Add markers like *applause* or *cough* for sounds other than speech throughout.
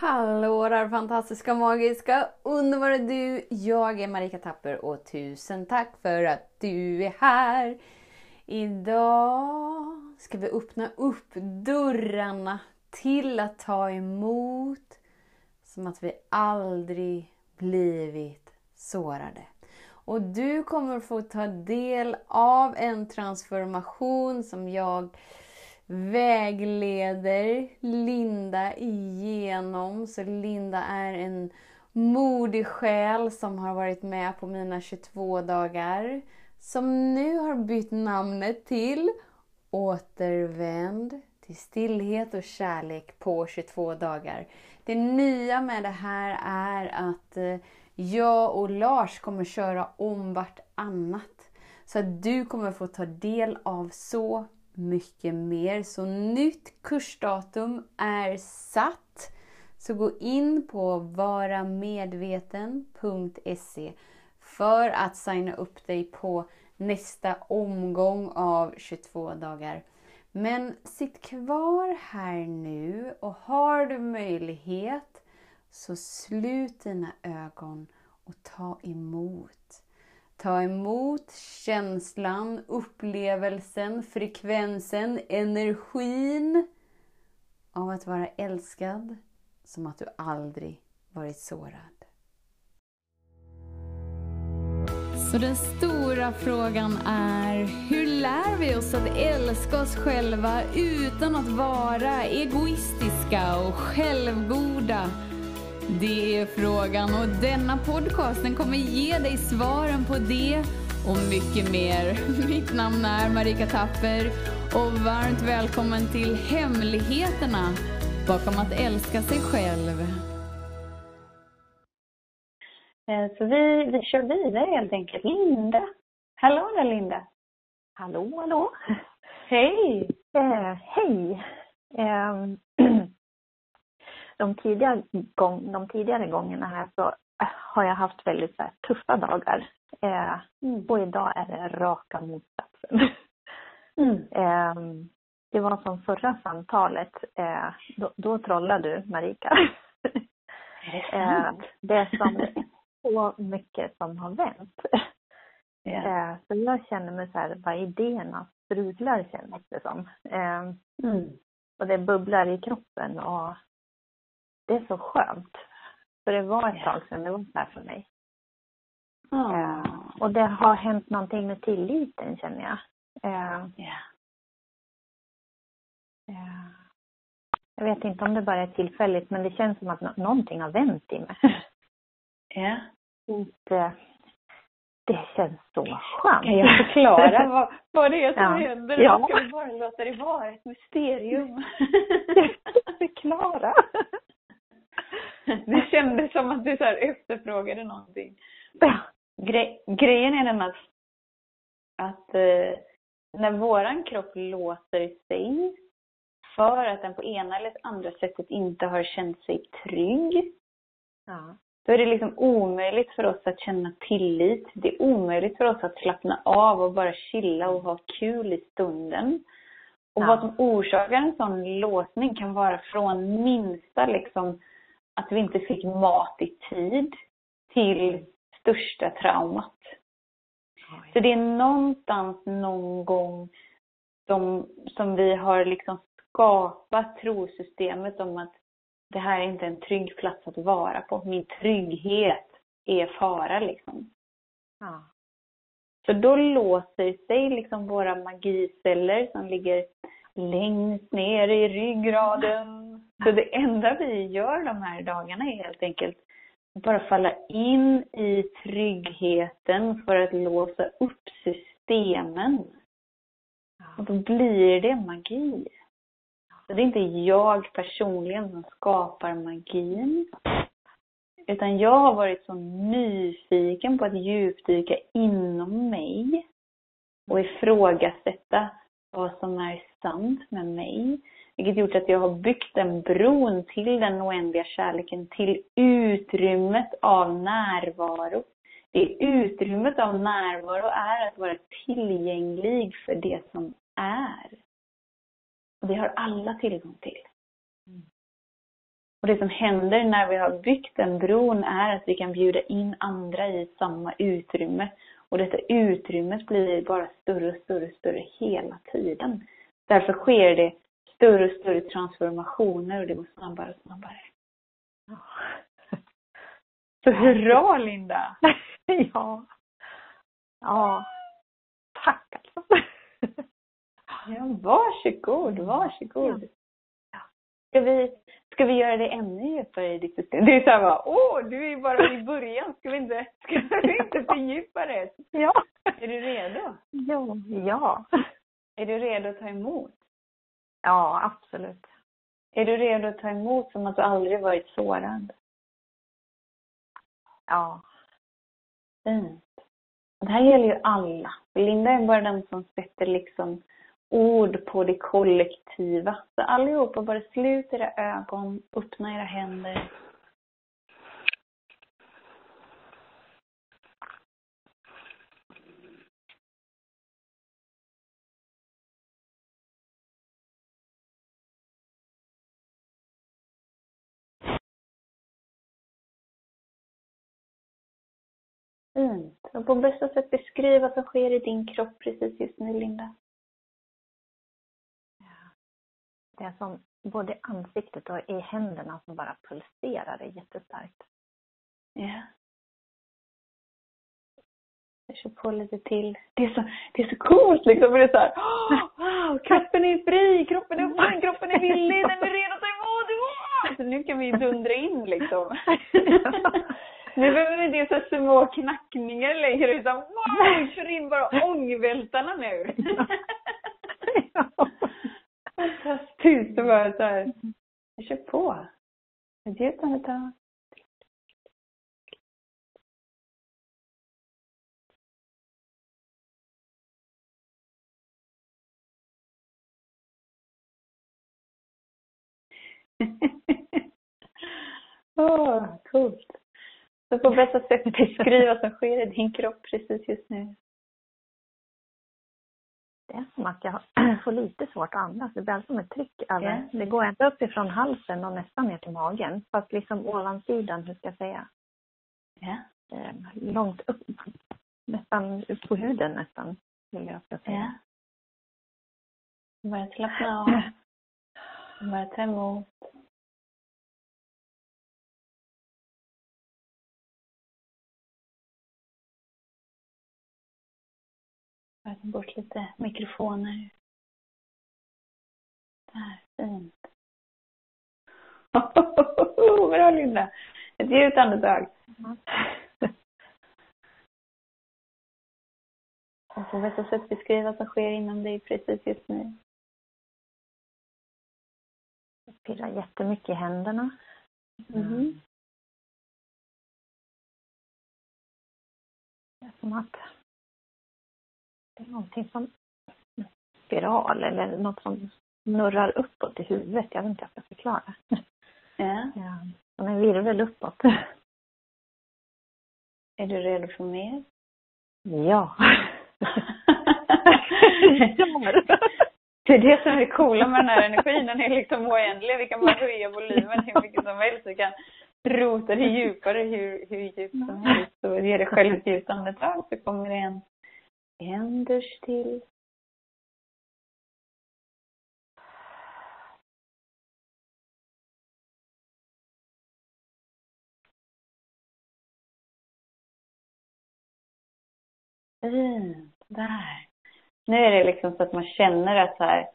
Hallå där fantastiska, magiska, underbara du! Jag är Marika Tapper och tusen tack för att du är här! Idag ska vi öppna upp dörrarna till att ta emot som att vi aldrig blivit sårade. Och du kommer få ta del av en transformation som jag vägleder Linda igenom. Så Linda är en modig själ som har varit med på mina 22 dagar. Som nu har bytt namnet till Återvänd till stillhet och kärlek på 22 dagar. Det nya med det här är att eh, jag och Lars kommer köra om vartannat. Så att du kommer få ta del av så mycket mer. Så nytt kursdatum är satt. Så gå in på varamedveten.se för att signa upp dig på nästa omgång av 22 dagar. Men sitt kvar här nu och har du möjlighet så slut dina ögon och ta emot. Ta emot känslan, upplevelsen, frekvensen, energin av att vara älskad som att du aldrig varit sårad. Så den stora frågan är, hur lär vi oss att älska oss själva utan att vara egoistiska och självgoda? Det är frågan och denna podcast den kommer ge dig svaren på det och mycket mer. *laughs* Mitt namn är Marika Tapper och varmt välkommen till Hemligheterna bakom att älska sig själv. Eh, så vi, vi kör vidare helt enkelt. Linda. Hallå där Linda. Hallå, hallå. Hej. Eh, hej. Eh, de, tidigare gång, de tidigare gångerna här så eh, har jag haft väldigt så här, tuffa dagar. Eh, mm. Och idag är det raka motsatsen. *laughs* Mm. eh, det var som förra samtalet. Eh, då, då trollade du, Marika. *laughs* Är det sant? det är som så mycket som har vänt. Yeah. så jag känner mig så här, vad idéerna strudlar känns det som. mm. Och det bubblar i kroppen och det är så skönt. För det var ett tag sedan det var så här för mig. Mm. och det har hänt någonting med tilliten känner jag. Uh, yeah. Uh, jag vet inte om det bara är tillfälligt men det känns som att någonting har vänt i mig. Ja. Inte, det känns så skönt. Kan jag förklara *laughs* vad, vad det är som ja. händer? Ja. Ska vi bara låta det vara ett mysterium? *laughs* Förklara. *laughs* Det kändes som att du så här efterfrågade någonting. Gre grejen är den att, att eh, när våran kropp låser sig för att den på ena eller andra sättet inte har känt sig trygg. Ja. Då är det liksom omöjligt för oss att känna tillit. Det är omöjligt för oss att slappna av och bara chilla och ha kul i stunden. Och ja. vad som orsakar en sån låsning kan vara från minsta liksom att vi inte fick mat i tid till största traumat. Oj. Så det är någonstans någon gång som, som vi har liksom skapat trosystemet om att det här är inte en trygg plats att vara på. Min trygghet är fara liksom. Ja. Så då låser sig liksom våra magiceller som ligger längst ner i ryggraden. Så det enda vi gör de här dagarna är helt enkelt att bara falla in i tryggheten för att låsa upp systemen. Och då blir det magi. Så det är inte jag personligen som skapar magin. Utan jag har varit så nyfiken på att djupdyka inom mig och ifrågasätta vad som är sant med mig. Vilket gjort att jag har byggt en bron till den oändliga kärleken, till utrymmet av närvaro. Det utrymmet av närvaro är att vara tillgänglig för det som är. Och det har alla tillgång till. Och det som händer när vi har byggt den bron är att vi kan bjuda in andra i samma utrymme. Och detta utrymmet blir bara större och större och större hela tiden. Därför sker det större och större transformationer och det går snabbare och snabbare. *laughs* Så hurra Linda! *laughs* ja. Ja. Tack alltså. *laughs* Ja, varsågod, varsågod. Ska vi, ska vi göra det ännu djupare i ditt system? Det är såhär bara, åh, du är bara i början. Ska vi inte, ska vi inte fördjupa det? Ja. Är du redo? Ja. Ja. Är du redo att ta emot? Ja, absolut. Är du redo att ta emot som att du aldrig varit sårad? Ja. Fint. Det här gäller ju alla. Linda är bara den som sätter liksom ord på det kollektiva. Så allihopa, bara slut era ögon, öppna era händer. Och på bästa sätt beskriva vad som sker i din kropp precis just nu, Linda. Det är som både ansiktet och i händerna som bara pulserar. Det jättestarkt. Ja. Jag kör på lite till. Det är så, det är så coolt liksom. Det är så här, wow, kroppen är fri, kroppen är öppen, kroppen är villig, den är redo att ta emot. Nu kan vi dundra in liksom. *laughs* Nu behöver vi inte så små knackningar längre utan wow, kör in bara ångvältarna nu. *laughs* Fantastiskt. Det bara så här, jag kör på. *laughs* Åh, oh, coolt. Så på bästa sätt beskriva vad som sker i din kropp precis just nu. Det är som att jag får lite svårt att andas. Det blir som ett tryck över. Yeah. Det går ända uppifrån halsen och nästan ner till magen. Fast liksom ovansidan, hur ska jag säga? Eh, långt upp. Nästan upp på huden nästan, vill jag ska säga. Ja. Börja slappna av. Börja ta emot. Börja ta bort lite mikrofoner. Där, fint. *laughs* Bra Linda! Ett djupt andetag. Mm. *laughs* Och på bästa sätt beskriva vad som sker inom dig precis just nu. Jag pirrar jättemycket i händerna. Mm. Det är som att någonting som spiral eller något som snurrar uppåt i huvudet. Jag vet inte hur jag ska förklara. Ja. Ja, som en virvel uppåt. Är du redo för mer? Ja. *laughs* Det är det som är det coola med den här energin. Den är liksom oändlig. Vi kan bara höja volymen hur mycket som helst. Vi kan rota det djupare hur, hur djupt som helst. Så ge dig själv ett djupt andetag så kommer det en händer till. Fint. Där. Nu är det liksom så att man känner att så här,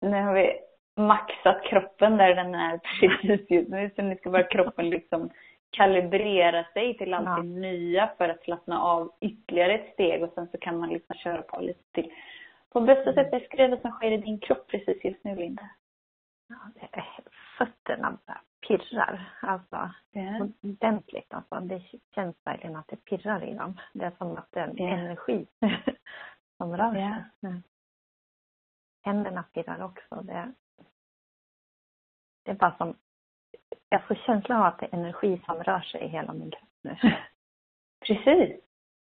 nu har vi maxat kroppen där den är precis just nu. Så nu ska bara kroppen liksom kalibrera sig till allt det nya för att slappna av ytterligare ett steg och sen så kan man liksom köra på lite till. På bästa sätt beskriv vad som sker i din kropp precis just nu, Linda. Ja, fötterna bara pirrar. Alltså Ja. ordentligt. Alltså, det känns verkligen att det pirrar i dem. Det är som att det är Ja. energi *laughs* som rör sig. Ja. Mm. Händerna pirrar också. Det, det är bara som... Jag får känslan av att det är energi som rör sig i hela min kropp nu. *laughs* Precis.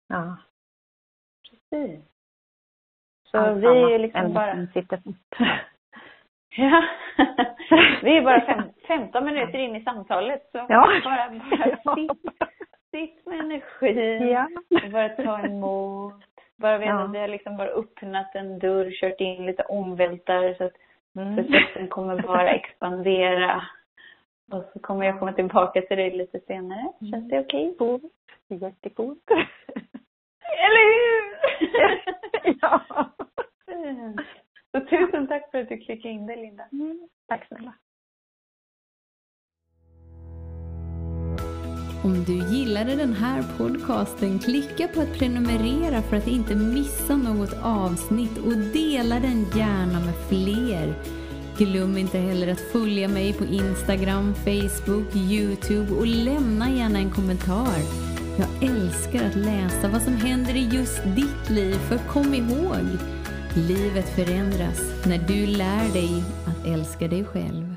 Ja. Precis. Så Allt vi är liksom bara... sitter. *laughs* Ja. Vi är bara fem, 15 minuter in i samtalet så Ja. bara, bara *laughs* sitt, sitt med energi. Ja. Och bara ta emot. Bara veta Ja. att vi har liksom bara öppnat en dörr, kört in lite omvältar så att Mm. processen kommer bara expandera. Och så kommer jag komma tillbaka till dig lite senare. Känns det okej? Coolt. Jättecoolt. *laughs* Eller hur? *laughs* ja. *laughs* Så tusen tack för att du klickade in dig Linda. Mm. Tack snälla. Om du gillade den här podcasten, klicka på att prenumerera för att inte missa något avsnitt och dela den gärna med fler. Glöm inte heller att följa mig på Instagram, Facebook, Youtube och lämna gärna en kommentar. Jag älskar att läsa vad som händer i just ditt liv, för kom ihåg, livet förändras när du lär dig att älska dig själv.